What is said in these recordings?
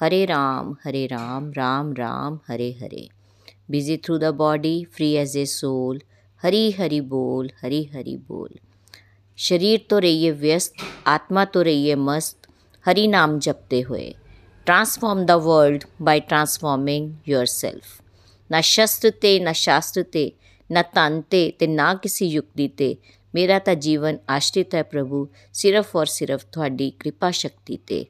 Hare Ram, Hare Ram, Ram Ram, Hare Hare. Busy through the body, free as a soul. Hari Hari Bol, Hari Hari Bol. शरीर तो रहिए व्यस्त आत्मा तो रहिए मस्त हरि नाम जपते हुए transform the world by transforming yourself ਨਾ ਸ਼ਸਤਰ ਤੇ ਨਾ ਸ਼ਾਸਤਰ ਤੇ ਨਾ ਤਨ ਤੇ ਤੇ ਨਾ ਕਿਸੇ ਯੁਕਤੀ ਤੇ ਮੇਰਾ ਤਾਂ ਜੀਵਨ ਆਸ਼ਰਿਤ ਹੈ ਪ੍ਰਭੂ ਸਿਰਫ ਔਰ ਸਿਰਫ ਤੁਹਾਡੀ ਕਿਰਪਾ ਸ਼ਕਤੀ ਤੇ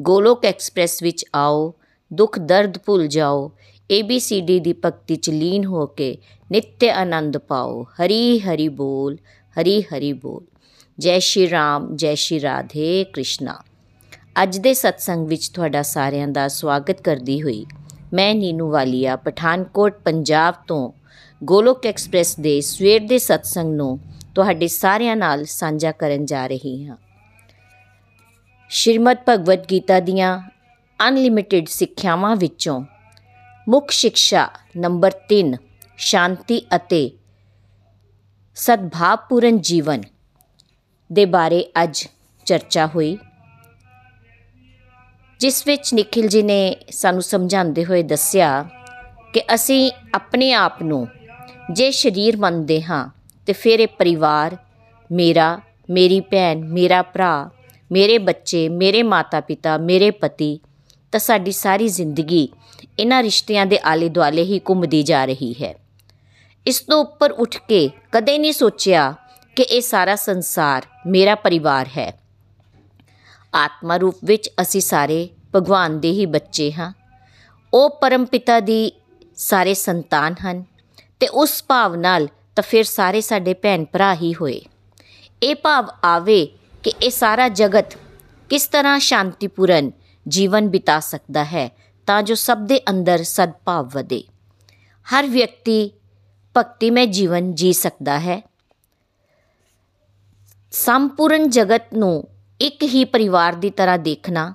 ਗੋਲੋਕ ਐਕਸਪ੍ਰੈਸ ਵਿੱਚ ਆਓ, ਦੁੱਖ ਦਰਦ ਭੁੱਲ ਜਾਓ ABCD ਦੀ ਭਗਤੀ ਚ ਲੀਨ ਹੋ ਕੇ ਨਿੱਤ ਆਨੰਦ ਪਾਓ, ਹਰੀ ਹਰੀ ਬੋਲ, ਹਰੀ ਹਰੀ ਬੋਲ। ਜੈ ਸ਼੍ਰੀ ਰਾਮ, ਜੈ ਸ਼੍ਰੀ ਰਾਧੇ ਕ੍ਰਿਸ਼ਨਾ। ਅੱਜ ਦੇ ਸਤਸੰਗ ਵਿੱਚ ਤੁਹਾਡਾ ਸਾਰਿਆਂ ਦਾ ਸਵਾਗਤ ਕਰਦੀ ਹੋਈ ਮੈਂ ਨੀਨੂ ਵਾਲੀਆ, ਪਠਾਨਕੋਟ, ਪੰਜਾਬ ਤੋਂ ਗੋਲੋਕ ਐਕਸਪ੍ਰੈਸ ਦੇ ਸਵੇਰ ਦੇ ਸਤਸੰਗ ਨੂੰ ਤੁਹਾਡੇ ਸਾਰਿਆਂ ਨਾਲ ਸਾਂਝਾ ਕਰਨ ਜਾ ਰਹੀ ਹਾਂ। ਸ਼੍ਰੀਮਦ ਭਗਵਦ ਗੀਤਾ ਦੀਆਂ ਅਨਲਿਮਿਟਿਡ ਸਿੱਖਿਆਵਾਂ ਵਿੱਚੋਂ ਮੁੱਖ ਸਿੱਖਿਆ ਨੰਬਰ 3 ਸ਼ਾਂਤੀ ਅਤੇ ਸਦਭਾਵਪੂਰਨ ਜੀਵਨ ਦੇ ਬਾਰੇ ਅੱਜ ਚਰਚਾ ਹੋਈ, ਜਿਸ ਵਿੱਚ ਨikhil ji ਨੇ ਸਾਨੂੰ ਸਮਝਾਉਂਦੇ ਹੋਏ ਦੱਸਿਆ ਕਿ ਅਸੀਂ ਆਪਣੇ ਆਪ ਨੂੰ ਜੇ ਸ਼ਰੀਰ ਮੰਨਦੇ ਹਾਂ ਤੇ ਫਿਰ ਇਹ ਪਰਿਵਾਰ ਮੇਰਾ, ਮੇਰੀ ਭੈਣ, ਮੇਰਾ ਭਰਾ ਮੇਰੇ ਬੱਚੇ, ਮੇਰੇ ਮਾਤਾ-ਪਿਤਾ, ਮੇਰੇ ਪਤੀ ਤਾਂ ਸਾਡੀ ਸਾਰੀ ਜ਼ਿੰਦਗੀ ਇਹਨਾਂ ਰਿਸ਼ਤਿਆਂ ਦੇ ਆਲੇ ਦੁਆਲੇ ਹੀ ਘੁੰਮਦੀ ਜਾ ਰਹੀ ਹੈ। ਇਸ ਤੋਂ ਉੱਪਰ ਉੱਠ ਕੇ ਕਦੇ ਨਹੀਂ ਸੋਚਿਆ ਕਿ ਇਹ ਸਾਰਾ ਸੰਸਾਰ ਮੇਰਾ ਪਰਿਵਾਰ ਹੈ। ਆਤਮਾ ਰੂਪ ਵਿੱਚ ਅਸੀਂ ਸਾਰੇ ਭਗਵਾਨ ਦੇ ਹੀ ਬੱਚੇ ਹਾਂ। ਉਹ ਪਰਮ ਪਿਤਾ ਦੀ ਸਾਰੇ ਸੰਤਾਨ ਹਨ ਤੇ ਉਸ ਭਾਵ ਨਾਲ ਤਾਂ ਫਿਰ ਸਾਰੇ ਸਾਡੇ ਭੈਣ ਭਰਾ ਹੀ ਹੋਏ। ਇਹ ਭਾਵ ਆਵੇ ਕਿ ਇਹ ਸਾਰਾ ਜਗਤ ਕਿਸ ਤਰ੍ਹਾਂ ਸ਼ਾਂਤੀਪੂਰਨ ਜੀਵਨ ਬਿਤਾ ਸਕਦਾ ਹੈ ਤਾਂ ਜੋ ਸਭ ਦੇ ਅੰਦਰ ਸਦਭਾਵ ਵਧੇ। ਹਰ ਵਿਅਕਤੀ ਭਗਤੀਮੈ ਜੀਵਨ ਜੀ ਸਕਦਾ ਹੈ। ਸੰਪੂਰਨ ਜਗਤ ਨੂੰ ਇੱਕ ਹੀ ਪਰਿਵਾਰ ਦੀ ਤਰ੍ਹਾਂ ਦੇਖਣਾ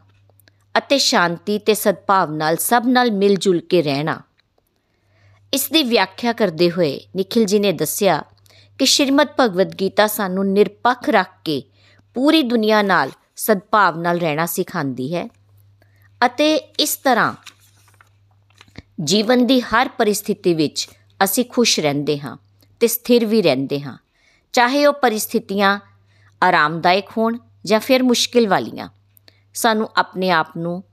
ਅਤੇ ਸ਼ਾਂਤੀ ਤੇ ਸਦਭਾਵ ਨਾਲ ਸਭ ਨਾਲ ਮਿਲ ਜੁਲ ਕੇ ਰਹਿਣਾ। ਇਸ ਦੀ ਵਿਆਖਿਆ ਕਰਦੇ ਹੋਏ ਨikhil ji ਨੇ ਦੱਸਿਆ ਕਿ ਸ਼੍ਰੀਮਦ ਭਗਵਦ ਗੀਤਾ ਸਾਨੂੰ ਨਿਰਪੱਖ ਰੱਖ ਕੇ ਪੂਰੀ ਦੁਨੀਆ ਨਾਲ ਸਦਭਾਵ ਨਾਲ ਰਹਿਣਾ ਸਿਖਾਉਂਦੀ ਹੈ ਅਤੇ ਇਸ ਤਰ੍ਹਾਂ ਜੀਵਨ ਦੀ ਹਰ ਪਰਿਸਥਿਤੀ ਵਿੱਚ ਅਸੀਂ ਖੁਸ਼ ਰਹਿੰਦੇ ਹਾਂ ਤੇ ਸਥਿਰ ਵੀ ਰਹਿੰਦੇ ਹਾਂ, ਚਾਹੇ ਉਹ ਪਰਿਸਥਿਤੀਆਂ ਆਰਾਮਦਾਇਕ ਹੋਣ ਜਾਂ ਫਿਰ ਮੁਸ਼ਕਿਲ ਵਾਲੀਆਂ। ਸਾਨੂੰ ਆਪਣੇ ਆਪ ਨੂੰ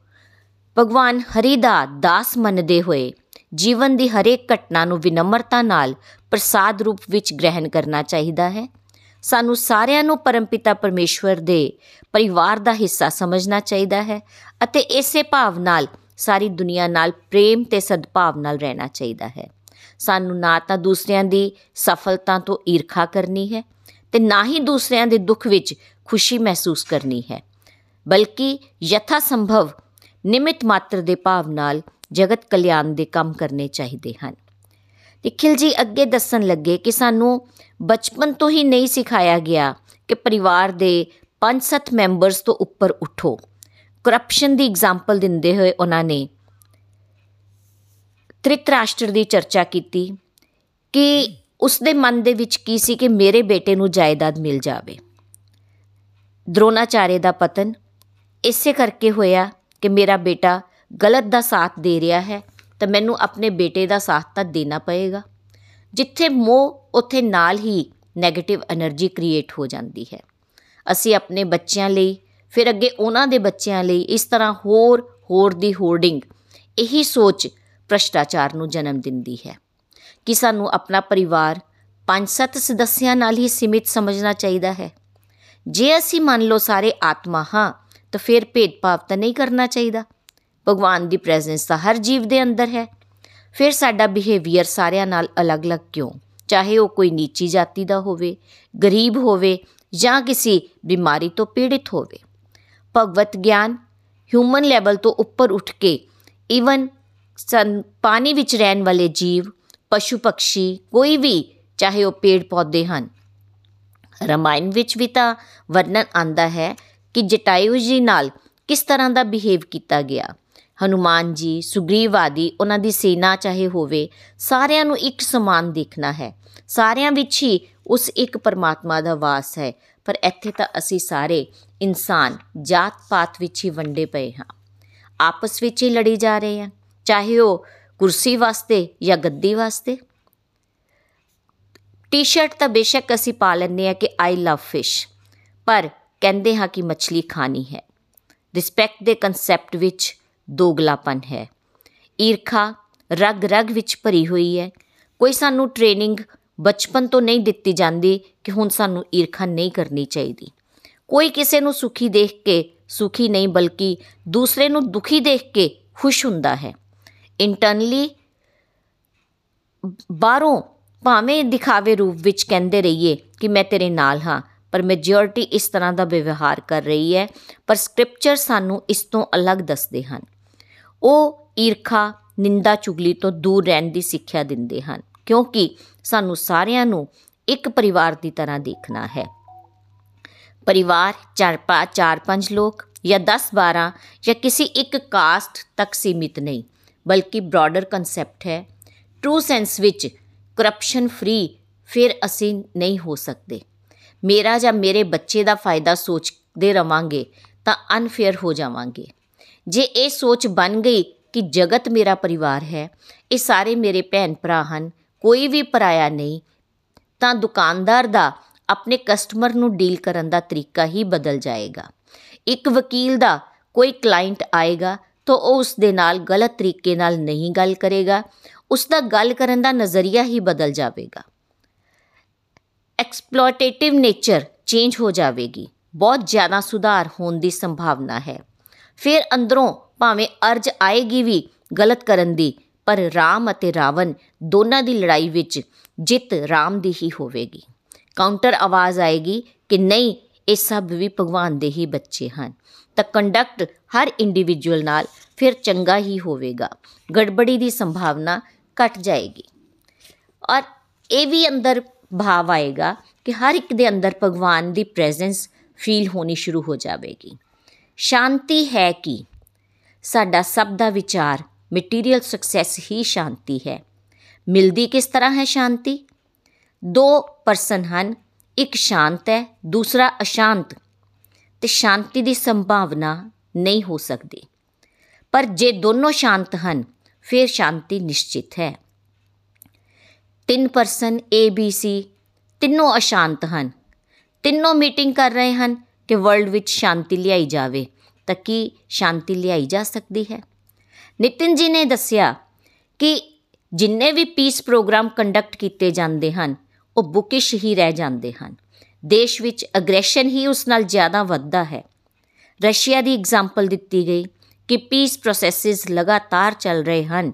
ਭਗਵਾਨ ਹਰੀ ਦਾ ਦਾਸ ਮੰਨਦੇ ਹੋਏ ਜੀਵਨ ਦੀ ਹਰੇਕ ਘਟਨਾ ਨੂੰ ਵਿਨਮਰਤਾ ਨਾਲ ਪ੍ਰਸਾਦ ਰੂਪ ਵਿੱਚ ਗ੍ਰਹਿਣ ਕਰਨਾ ਚਾਹੀਦਾ ਹੈ। ਸਾਨੂੰ ਸਾਰਿਆਂ ਨੂੰ ਪਰਮਪਿਤਾ ਪਰਮੇਸ਼ਵਰ ਦੇ ਪਰਿਵਾਰ ਦਾ ਹਿੱਸਾ ਸਮਝਣਾ ਚਾਹੀਦਾ ਹੈ ਅਤੇ ਇਸੇ ਭਾਵ ਨਾਲ ਸਾਰੀ ਦੁਨੀਆ ਨਾਲ ਪ੍ਰੇਮ ਤੇ ਸਦਭਾਵ ਨਾਲ ਰਹਿਣਾ ਚਾਹੀਦਾ ਹੈ। ਸਾਨੂੰ ਨਾ ਤਾਂ ਦੂਸਰਿਆਂ ਦੀ ਸਫਲਤਾ ਤੋਂ ਈਰਖਾ ਕਰਨੀ ਹੈ ਤੇ ਨਾ ਹੀ ਦੂਸਰਿਆਂ ਦੇ ਦੁੱਖ ਵਿੱਚ ਖੁਸ਼ੀ ਮਹਿਸੂਸ ਕਰਨੀ ਹੈ, ਬਲਕਿ ਯਥਾ ਸੰਭਵ ਨਿਮਿਤ ਮਾਤਰ ਦੇ ਭਾਵ ਨਾਲ ਜਗਤ ਕਲਿਆਣ ਦੇ ਕੰਮ ਕਰਨੇ ਚਾਹੀਦੇ ਹਨ। ਨਿਖਿਲ ਜੀ ਅੱਗੇ ਦੱਸਣ ਲੱਗੇ ਕਿ ਸਾਨੂੰ ਬਚਪਨ ਤੋਂ ਹੀ ਨਹੀਂ ਸਿਖਾਇਆ ਗਿਆ ਕਿ ਪਰਿਵਾਰ ਦੇ 5-7 ਮੈਂਬਰਸ ਤੋਂ ਉੱਪਰ ਉਠੋ। ਕਰਪਸ਼ਨ ਦੀ ਐਗਜ਼ਾਮਪਲ ਦਿੰਦੇ ਹੋਏ ਉਹਨਾਂ ਨੇ ਤ੍ਰਿਤਰਾਸ਼ਟਰ ਦੀ ਚਰਚਾ ਕੀਤੀ ਕਿ ਉਸ ਦੇ ਮਨ ਦੇ ਵਿੱਚ ਕੀ ਸੀ ਕਿ ਮੇਰੇ ਬੇਟੇ ਨੂੰ ਜਾਇਦਾਦ ਮਿਲ ਜਾਵੇ। ਦ੍ਰੋਣਾਚਾਰੇ ਦਾ ਪਤਨ ਇਸੇ ਕਰਕੇ ਹੋਇਆ ਕਿ ਮੇਰਾ ਬੇਟਾ ਗਲਤ ਦਾ ਸਾਥ ਦੇ ਰਿਹਾ ਹੈ ਤਾਂ ਮੈਨੂੰ ਆਪਣੇ ਬੇਟੇ ਦਾ ਸਾਥ ਤਾਂ ਦੇਣਾ ਪਏਗਾ। ਜਿੱਥੇ ਮੋਹ ਉੱਥੇ ਨਾਲ ਹੀ ਨੈਗੇਟਿਵ એનર્ਜੀ ਕ੍ਰੀਏਟ ਹੋ ਜਾਂਦੀ ਹੈ। ਅਸੀਂ ਆਪਣੇ ਬੱਚਿਆਂ ਲਈ, ਫਿਰ ਅੱਗੇ ਉਹਨਾਂ ਦੇ ਬੱਚਿਆਂ ਲਈ ਇਸ ਤਰ੍ਹਾਂ ਹੋਰ ਹੋਰ ਦੀ ਹੋਰਡਿੰਗ ਇਹੀ ਸੋਚ ਭ੍ਰਸ਼ਟਾਚਾਰ ਨੂੰ ਜਨਮ ਦਿੰਦੀ ਹੈ ਕਿ ਸਾਨੂੰ ਆਪਣਾ ਪਰਿਵਾਰ 5-7 ਸਦੱਸਿਆਂ ਨਾਲ ਹੀ ਸੀਮਿਤ ਸਮਝਣਾ ਚਾਹੀਦਾ ਹੈ। ਜੇ ਅਸੀਂ ਮੰਨ ਲਓ ਸਾਰੇ ਆਤਮਾ ਹਾਂ, ਤਾਂ ਫਿਰ ਭੇਦਭਾਵ ਤਾਂ ਨਹੀਂ ਕਰਨਾ ਚਾਹੀਦਾ। ਭਗਵਾਨ ਦੀ ਪ੍ਰੈਜ਼ੈਂਸ ਤਾਂ ਹਰ ਜੀਵ ਦੇ ਅੰਦਰ ਹੈ। ਫਿਰ ਸਾਡਾ ਬਿਹੇਵੀਅਰ ਸਾਰਿਆਂ ਨਾਲ ਅਲੱਗ-ਅਲੱਗ ਕਿਉਂ? ਚਾਹੇ ਉਹ ਕੋਈ ਨੀਚੀ ਜਾਤੀ ਦਾ ਹੋਵੇ, ਗਰੀਬ ਹੋਵੇ ਜਾਂ ਕਿਸੇ ਬਿਮਾਰੀ ਤੋਂ ਪੀੜਿਤ ਹੋਵੇ। ਭਗਵਤ ਗਿਆਨ ਹਿਊਮਨ ਲੈਵਲ ਤੋਂ ਉੱਪਰ ਉੱਠ ਕੇ ਇਵਨ ਪਾਣੀ ਵਿੱਚ ਰਹਿਣ ਵਾਲੇ ਜੀਵ, ਪਸ਼ੂ ਪਕਸ਼ੀ ਕੋਈ ਵੀ ਚਾਹੇ ਉਹ ਪੇੜ ਪੌਦੇ ਹਨ, ਰਮਾਇਣ ਵਿੱਚ ਵੀ ਤਾਂ ਵਰਣਨ ਆਂਦਾ ਹੈ ਕਿ ਜਟਾਯੂ ਜੀ ਨਾਲ ਕਿਸ ਤਰ੍ਹਾਂ ਦਾ ਬਿਹੇਵ ਕੀਤਾ ਗਿਆ। ਹਨੂਮਾਨ ਜੀ ਸੁਗਰੀਵ ਆਦਿ ਉਹਨਾਂ ਦੀ ਸੈਨਾ ਚਾਹੇ ਹੋਵੇ, ਸਾਰਿਆਂ ਨੂੰ ਇੱਕ ਸਮਾਨ ਦੇਖਣਾ ਹੈ। ਸਾਰਿਆਂ ਵਿੱਚ ਹੀ ਉਸ ਇੱਕ ਪਰਮਾਤਮਾ ਦਾ ਵਾਸ ਹੈ। ਪਰ ਇੱਥੇ ਤਾਂ ਅਸੀਂ ਸਾਰੇ ਇਨਸਾਨ ਜਾਤ ਪਾਤ ਵਿੱਚ ਹੀ ਵੰਡੇ ਪਏ ਹਾਂ। ਆਪਸ ਵਿੱਚ ਹੀ ਲੜੀ ਜਾ ਰਹੇ ਹਾਂ। ਚਾਹੇ ਉਹ ਕੁਰਸੀ ਵਾਸਤੇ ਜਾਂ ਗੱਦੀ ਵਾਸਤੇ। ਟੀ-ਸ਼ਰਟ ਤਾਂ ਬੇਸ਼ੱਕ ਅਸੀਂ ਪਾ ਲੈਂਦੇ ਆ ਕਿ ਆਈ ਲਵ ਫਿਸ਼ ਪਰ ਕਹਿੰਦੇ ਹਾਂ ਕਿ ਮੱਛਲੀ ਖਾਣੀ ਹੈ। ਰਿਸਪੈਕਟ ਦੇ ਕਨਸੈਪਟ ਵਿੱਚ ਦੋਗਲਾਪਨ ਹੈ। ਈਰਖਾ ਰਗ ਰਗ ਵਿੱਚ ਭਰੀ ਹੋਈ ਹੈ। ਕੋਈ ਸਾਨੂੰ ਟ੍ਰੇਨਿੰਗ ਬਚਪਨ ਤੋਂ ਨਹੀਂ ਦਿੱਤੀ ਜਾਂਦੀ ਕਿ ਹੁਣ ਸਾਨੂੰ ਈਰਖਾ ਨਹੀਂ ਕਰਨੀ ਚਾਹੀਦੀ। ਕੋਈ ਕਿਸੇ ਨੂੰ ਸੁਖੀ ਦੇਖ ਕੇ ਸੁਖੀ ਨਹੀਂ ਬਲਕਿ ਦੂਸਰੇ ਨੂੰ ਦੁਖੀ ਦੇਖ ਕੇ ਖੁਸ਼ ਹੁੰਦਾ ਹੈ। ਇੰਟਰਨਲੀ ਬਾਹਰੋਂ ਭਾਵੇਂ ਦਿਖਾਵੇ ਰੂਪ ਵਿੱਚ ਕਹਿੰਦੇ ਰਹੀਏ ਕਿ ਮੈਂ ਤੇਰੇ ਨਾਲ ਹਾਂ, ਪਰ ਮੈਜੋਰਿਟੀ ਇਸ ਤਰ੍ਹਾਂ ਦਾ ਵਿਵਹਾਰ ਕਰ ਰਹੀ ਹੈ, ਪਰ ਸਕ੍ਰਿਪਚਰ ਸਾਨੂੰ ਇਸ ਤੋਂ ਅਲੱਗ ਦੱਸਦੇ ਹਨ। ਉਹ ਈਰਖਾ, ਨਿੰਦਾ, ਚੁਗਲੀ ਤੋਂ ਦੂਰ ਰਹਿਣ ਦੀ ਸਿੱਖਿਆ ਦਿੰਦੇ ਹਨ, ਕਿਉਂਕਿ ਸਾਨੂੰ ਸਾਰਿਆਂ ਨੂੰ ਇੱਕ ਪਰਿਵਾਰ ਦੀ ਤਰ੍ਹਾਂ ਦੇਖਣਾ ਹੈ। ਪਰਿਵਾਰ ਚਾਰ ਚਾਰ ਪੰਜ ਲੋਕ ਜਾਂ 10 12 ਜਾਂ ਕਿਸੇ ਇੱਕ ਕਾਸਟ ਤੱਕ ਸੀਮਿਤ ਨਹੀਂ, ਬਲਕਿ ਬ੍ਰੌਡਰ ਕਨਸੈਪਟ ਹੈ। ਟਰੂ ਸੈਂਸ ਵਿੱਚ ਕਰਪਸ਼ਨ ਫ੍ਰੀ ਫਿਰ ਅਸੀਂ ਨਹੀਂ ਹੋ ਸਕਦੇ। ਮੇਰਾ ਜਾਂ ਮੇਰੇ ਬੱਚੇ ਦਾ ਫਾਇਦਾ ਸੋਚਦੇ ਰਵਾਂਗੇ ਤਾਂ ਅਨਫੇਅਰ ਹੋ ਜਾਵਾਂਗੇ। ਜੇ ਇਹ ਸੋਚ ਬਣ ਗਈ ਕਿ ਜਗਤ ਮੇਰਾ ਪਰਿਵਾਰ ਹੈ, ਇਹ ਸਾਰੇ ਮੇਰੇ ਭੈਣ ਭਰਾ ਹਨ, ਕੋਈ ਵੀ ਪਰਾਇਆ ਨਹੀਂ, ਤਾਂ ਦੁਕਾਨਦਾਰ ਦਾ ਆਪਣੇ ਕਸਟਮਰ ਨੂੰ ਡੀਲ ਕਰਨ ਦਾ ਤਰੀਕਾ ਹੀ ਬਦਲ ਜਾਏਗਾ। ਇੱਕ ਵਕੀਲ ਦਾ ਕੋਈ ਕਲਾਇੰਟ ਆਏਗਾ ਤਾਂ ਉਹ ਉਸ ਦੇ ਨਾਲ ਗਲਤ ਤਰੀਕੇ ਨਾਲ ਨਹੀਂ ਗੱਲ ਕਰੇਗਾ, ਉਸ ਦਾ ਗੱਲ ਕਰਨ ਦਾ ਨਜ਼ਰੀਆ ਹੀ ਬਦਲ ਜਾਵੇਗਾ। ਐਕਸਪਲੋਇਟੇਟਿਵ ਨੇਚਰ ਚੇਂਜ ਹੋ ਜਾਵੇਗੀ। ਬਹੁਤ ਜ਼ਿਆਦਾ ਸੁਧਾਰ ਹੋਣ ਦੀ ਸੰਭਾਵਨਾ ਹੈ। ਫਿਰ ਅੰਦਰੋਂ ਭਾਵੇਂ ਅਰਜ ਆਏਗੀ ਵੀ ਗਲਤ ਕਰਨ ਦੀ, ਪਰ ਰਾਮ ਅਤੇ ਰਾਵਣ ਦੋਨਾਂ ਦੀ ਲੜਾਈ ਵਿੱਚ ਜਿੱਤ ਰਾਮ ਦੀ ਹੀ ਹੋਵੇਗੀ। ਕਾਊਂਟਰ ਆਵਾਜ਼ ਆਏਗੀ ਕਿ ਨਹੀਂ, ਇਹ ਸਭ ਵੀ ਭਗਵਾਨ ਦੇ ਹੀ ਬੱਚੇ ਹਨ। ਤਾਂ ਕੰਡਕਟ ਹਰ ਇੰਡੀਵਿਜੂਅਲ ਨਾਲ ਫਿਰ ਚੰਗਾ ਹੀ ਹੋਵੇਗਾ। ਗੜਬੜੀ ਦੀ ਸੰਭਾਵਨਾ ਘਟ ਜਾਏਗੀ। ਔਰ ਇਹ ਵੀ ਅੰਦਰ ਭਾਵ ਆਏਗਾ ਕਿ ਹਰ ਇੱਕ ਦੇ ਅੰਦਰ ਭਗਵਾਨ ਦੀ ਪ੍ਰੈਜ਼ੈਂਸ ਫੀਲ ਹੋਣੀ ਸ਼ੁਰੂ ਹੋ ਜਾਵੇਗੀ। ਸ਼ਾਂਤੀ ਹੈ ਕਿ? ਸਾਡਾ ਸਭ ਦਾ ਵਿਚਾਰ ਮਟੀਰੀਅਲ ਸਕਸੈਸ ਹੀ ਸ਼ਾਂਤੀ ਹੈ। ਮਿਲਦੀ ਕਿਸ ਤਰ੍ਹਾਂ ਹੈ ਸ਼ਾਂਤੀ? ਦੋ ਪਰਸਨ ਹਨ, ਇੱਕ ਸ਼ਾਂਤ ਹੈ, ਦੂਸਰਾ ਅਸ਼ਾਂਤ। ਤੇ ਸ਼ਾਂਤੀ ਦੀ ਸੰਭਾਵਨਾ ਨਹੀਂ ਹੋ ਸਕਦੀ। ਪਰ ਜੇ ਦੋਨੋਂ ਸ਼ਾਂਤ ਹਨ, ਫਿਰ ਸ਼ਾਂਤੀ ਨਿਸ਼ਚਿਤ ਹੈ। ਤਿੰਨ ਪਰਸਨ ਏ ਬੀ ਸੀ ਤਿੰਨੋਂ ਅਸ਼ਾਂਤ ਹਨ। ਤਿੰਨੋਂ ਮੀਟਿੰਗ ਕਰ ਰਹੇ ਹਨ ਕਿ ਵਰਲਡ ਵਿੱਚ ਸ਼ਾਂਤੀ ਲਿਆਈ ਜਾਵੇ। ਤਾਂ ਕੀ ਸ਼ਾਂਤੀ ਲਿਆਈ ਜਾ ਸਕਦੀ ਹੈ। ਨਿਤਿਨ ਜੀ ਨੇ ਦੱਸਿਆ ਕਿ ਜਿੰਨੇ ਵੀ ਪੀਸ ਪ੍ਰੋਗਰਾਮ ਕੰਡਕਟ ਕੀਤੇ ਜਾਂਦੇ ਹਨ, ਉਹ ਬੁਕਿਸ਼ ਹੀ ਰਹਿ ਜਾਂਦੇ ਹਨ। ਦੇਸ਼ ਵਿੱਚ ਅਗਰੈਸ਼ਨ ਹੀ ਉਸ ਨਾਲ ਜ਼ਿਆਦਾ ਵੱਧਦਾ ਹੈ। ਰਸ਼ੀਆ ਦੀ ਐਗਜ਼ਾਮਪਲ ਦਿੱਤੀ ਗਈ ਕਿ ਪੀਸ ਪ੍ਰੋਸੈਸਸ ਲਗਾਤਾਰ ਚੱਲ ਰਹੇ ਹਨ।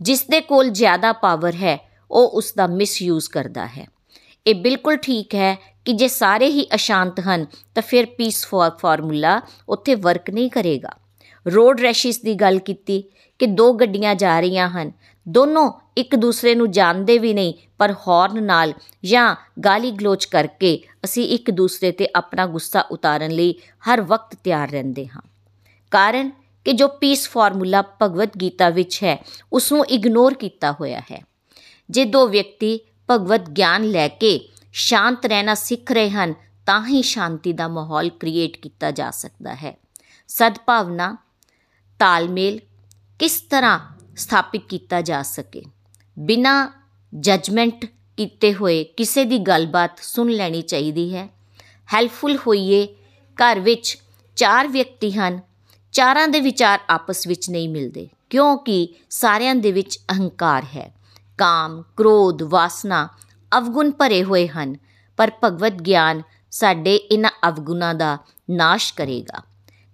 ਜਿਸ ਦੇ ਕੋਲ ਜ਼ਿਆਦਾ ਪਾਵਰ ਹੈ, ਉਹ ਉਸ ਦਾ ਮਿਸਯੂਜ਼ ਕਰਦਾ ਹੈ। ਇਹ ਬਿਲਕੁਲ ਠੀਕ ਹੈ ਕਿ ਜੇ ਸਾਰੇ ਹੀ ਅਸ਼ਾਂਤ ਹਨ, ਤਾਂ ਫਿਰ ਪੀਸ ਫਾਰਮੂਲਾ ਉੱਥੇ ਵਰਕ ਨਹੀਂ ਕਰੇਗਾ। ਰੋਡ ਰੈਸ਼ਿਸ ਦੀ ਗੱਲ ਕੀਤੀ ਕਿ ਦੋ ਗੱਡੀਆਂ ਜਾ ਰਹੀਆਂ ਹਨ। ਦੋਨੋਂ ਇੱਕ ਦੂਸਰੇ ਨੂੰ ਜਾਣਦੇ ਵੀ ਨਹੀਂ, ਪਰ ਹਾਰਨ ਨਾਲ ਜਾਂ ਗਾਲੀ ਗਲੋਚ ਕਰਕੇ ਅਸੀਂ ਇੱਕ ਦੂਸਰੇ ਤੇ ਆਪਣਾ ਗੁੱਸਾ ਉਤਾਰਨ ਲਈ ਹਰ ਵਕਤ ਤਿਆਰ ਰਹਿੰਦੇ ਹਾਂ। ਕਾਰਨ ਕਿ ਜੋ ਪੀਸ ਫਾਰਮੂਲਾ ਭਗਵਤ ਗੀਤਾ ਵਿੱਚ ਹੈ ਉਸ ਨੂੰ ਇਗਨੋਰ ਕੀਤਾ ਹੋਇਆ ਹੈ। ਜੇ ਦੋ ਵਿਅਕਤੀ ਭਗਵਤ ਗਿਆਨ ਲੈ ਕੇ ਸ਼ਾਂਤ ਰਹਿਣਾ ਸਿੱਖ ਰਹੇ ਹਨ, ਤਾਂ ਹੀ ਸ਼ਾਂਤੀ ਦਾ ਮਾਹੌਲ ਕ੍ਰੀਏਟ ਕੀਤਾ ਜਾ ਸਕਦਾ ਹੈ। ਸਦਭਾਵਨਾ, ਤਾਲਮੇਲ ਕਿਸ ਤਰ੍ਹਾਂ ਸਥਾਪਿਤ ਕੀਤਾ ਜਾ ਸਕੇ? ਬਿਨਾ ਜਜਮੈਂਟ ਕੀਤੇ ਹੋਏ ਕਿਸੇ ਦੀ ਗੱਲਬਾਤ ਸੁਣ ਲੈਣੀ ਚਾਹੀਦੀ ਹੈ। ਹੈਲਪਫੁਲ ਹੋਈਏ ਘਰ ਵਿੱਚ ਚਾਰ ਵਿਅਕਤੀ ਹਨ, ਚਾਰਾਂ ਦੇ ਵਿਚਾਰ ਆਪਸ ਵਿੱਚ ਨਹੀਂ ਮਿਲਦੇ, ਕਿਉਂਕਿ ਸਾਰਿਆਂ ਦੇ ਵਿੱਚ ਅਹੰਕਾਰ ਹੈ। ਕਾਮ, ਕ੍ਰੋਧ, ਵਾਸਨਾ ਅਵਗੁਣ ਭਰੇ ਹੋਏ ਹਨ, ਪਰ ਭਗਵਤ ਗਿਆਨ ਸਾਡੇ ਇਹਨਾਂ ਅਵਗੁਣਾਂ ਦਾ ਨਾਸ਼ ਕਰੇਗਾ।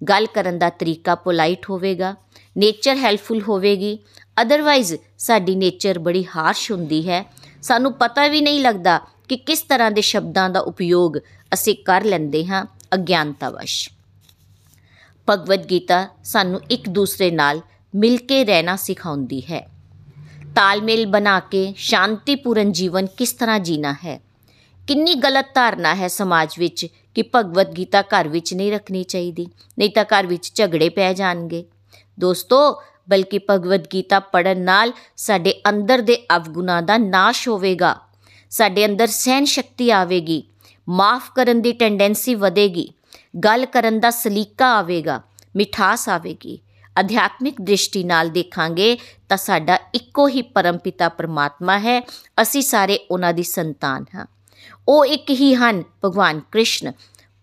ਗੱਲ ਕਰਨ ਦਾ ਤਰੀਕਾ ਪੋਲਾਈਟ ਹੋਵੇਗਾ ਨੇਚਰ ਹੈਲਪਫੁਲ ਹੋਵੇਗੀ ਅਦਰਵਾਈਜ਼ ਸਾਡੀ ਨੇਚਰ ਬੜੀ ਹਾਰਸ਼ ਹੁੰਦੀ ਹੈ। ਸਾਨੂੰ ਪਤਾ ਵੀ ਨਹੀਂ ਲੱਗਦਾ ਕਿ ਕਿਸ ਤਰ੍ਹਾਂ ਦੇ ਸ਼ਬਦਾਂ ਦਾ ਉਪਯੋਗ ਅਸੀਂ ਕਰ ਲੈਂਦੇ ਹਾਂ ਅਗਿਆਨਤਾਵਸ਼। ਭਗਵਦ ਗੀਤਾ ਸਾਨੂੰ ਇੱਕ ਦੂਸਰੇ ਨਾਲ ਮਿਲ ਕੇ ਰਹਿਣਾ ਸਿਖਾਉਂਦੀ ਹੈ। ਤਾਲਮੇਲ ਬਣਾ ਕੇ ਸ਼ਾਂਤੀਪੂਰਨ ਜੀਵਨ ਕਿਸ ਤਰ੍ਹਾਂ ਜੀਣਾ ਹੈ? ਕਿੰਨੀ ਗਲਤ ਧਾਰਨਾ ਹੈ ਸਮਾਜ ਵਿੱਚ ਕਿ ਭਗਵਦ ਗੀਤਾ ਘਰ ਵਿੱਚ ਨਹੀਂ ਰੱਖਣੀ ਚਾਹੀਦੀ, ਨਹੀਂ ਤਾਂ ਘਰ ਵਿੱਚ ਝਗੜੇ ਪੈ ਜਾਣਗੇ? ਦੋਸਤੋ, ਬਲਕਿ ਭਗਵਦ ਗੀਤਾ ਪੜਨ ਨਾਲ ਸਾਡੇ ਅੰਦਰ ਦੇ ਅਵਗੁਣਾ ਦਾ ਨਾਸ਼ ਹੋਵੇਗਾ। ਸਾਡੇ ਅੰਦਰ ਸਹਿਨ ਸ਼ਕਤੀ ਆਵੇਗੀ, ਮਾਫ ਕਰਨ ਦੀ ਟੈਂਡੈਂਸੀ ਵਧੇਗੀ, ਗੱਲ ਕਰਨ ਦਾ ਸਲੀਕਾ ਆਵੇਗਾ, ਮਿਠਾਸ ਆਵੇਗੀ। ਅਧਿਆਤਮਿਕ ਦ੍ਰਿਸ਼ਟੀ ਨਾਲ ਦੇਖਾਂਗੇ ਤਾਂ ਸਾਡਾ ਇੱਕੋ ਹੀ ਪਰਮਪਿਤਾ ਪਰਮਾਤਮਾ ਹੈ, ਅਸੀਂ ਸਾਰੇ ਉਹਨਾਂ ਦੀ ਸੰਤਾਨ ਹਾਂ। ਉਹ ਇੱਕ ਹੀ ਹਨ, ਭਗਵਾਨ ਕ੍ਰਿਸ਼ਨ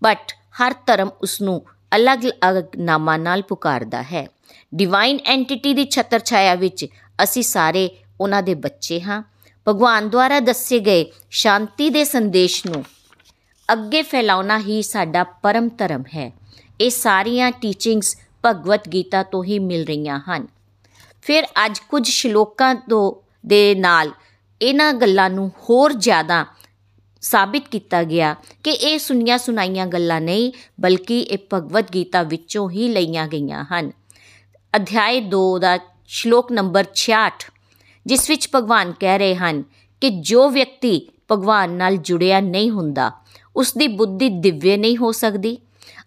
ਬਟ ਹਰ ਧਰਮ ਉਸ ਨੂੰ ਅਲੱਗ-ਅਲੱਗ ਨਾਮਾਂ ਨਾਲ ਪੁਕਾਰਦਾ ਹੈ। ਡਿਵਾਈਨ ਐਂਟੀਟੀ ਦੀ ਛਤਰ ਛਾਇਆ ਵਿੱਚ ਅਸੀਂ ਸਾਰੇ ਉਹਨਾਂ ਦੇ ਬੱਚੇ ਹਾਂ। ਭਗਵਾਨ ਦੁਆਰਾ ਦੱਸੇ ਗਏ ਸ਼ਾਂਤੀ ਦੇ ਸੰਦੇਸ਼ ਨੂੰ ਅੱਗੇ ਫੈਲਾਉਣਾ ਹੀ ਸਾਡਾ ਪਰਮ ਧਰਮ ਹੈ। ਇਹ ਸਾਰੀਆਂ ਟੀਚਿੰਗਸ ਭਗਵਤ ਗੀਤਾ ਤੋਂ ਹੀ ਮਿਲ ਰਹੀਆਂ ਹਨ। ਫਿਰ ਅੱਜ ਕੁਝ ਸ਼ਲੋਕਾਂ ਤੋਂ ਦੇ ਨਾਲ ਇਹਨਾਂ ਗੱਲਾਂ ਨੂੰ ਹੋਰ ਜ਼ਿਆਦਾ ਸਾਬਿਤ ਕੀਤਾ ਗਿਆ ਕਿ ਇਹ ਸੁਣੀਆਂ ਸੁਣਾਈਆਂ ਗੱਲਾਂ ਨਹੀਂ, ਬਲਕਿ ਇਹ ਭਗਵਤ ਗੀਤਾ ਵਿੱਚੋਂ ਹੀ ਲਈਆਂ ਗਈਆਂ ਹਨ। ਅਧਿਆਇ 2 ਦਾ ਸ਼ਲੋਕ ਨੰਬਰ 66 ਜਿਸ ਵਿੱਚ ਭਗਵਾਨ ਕਹਿ ਰਹੇ ਹਨ ਕਿ ਜੋ ਵਿਅਕਤੀ ਭਗਵਾਨ ਨਾਲ ਜੁੜਿਆ ਨਹੀਂ ਹੁੰਦਾ ਉਸ ਦੀ ਬੁੱਧੀ ਦਿਵਯ ਨਹੀਂ ਹੋ ਸਕਦੀ।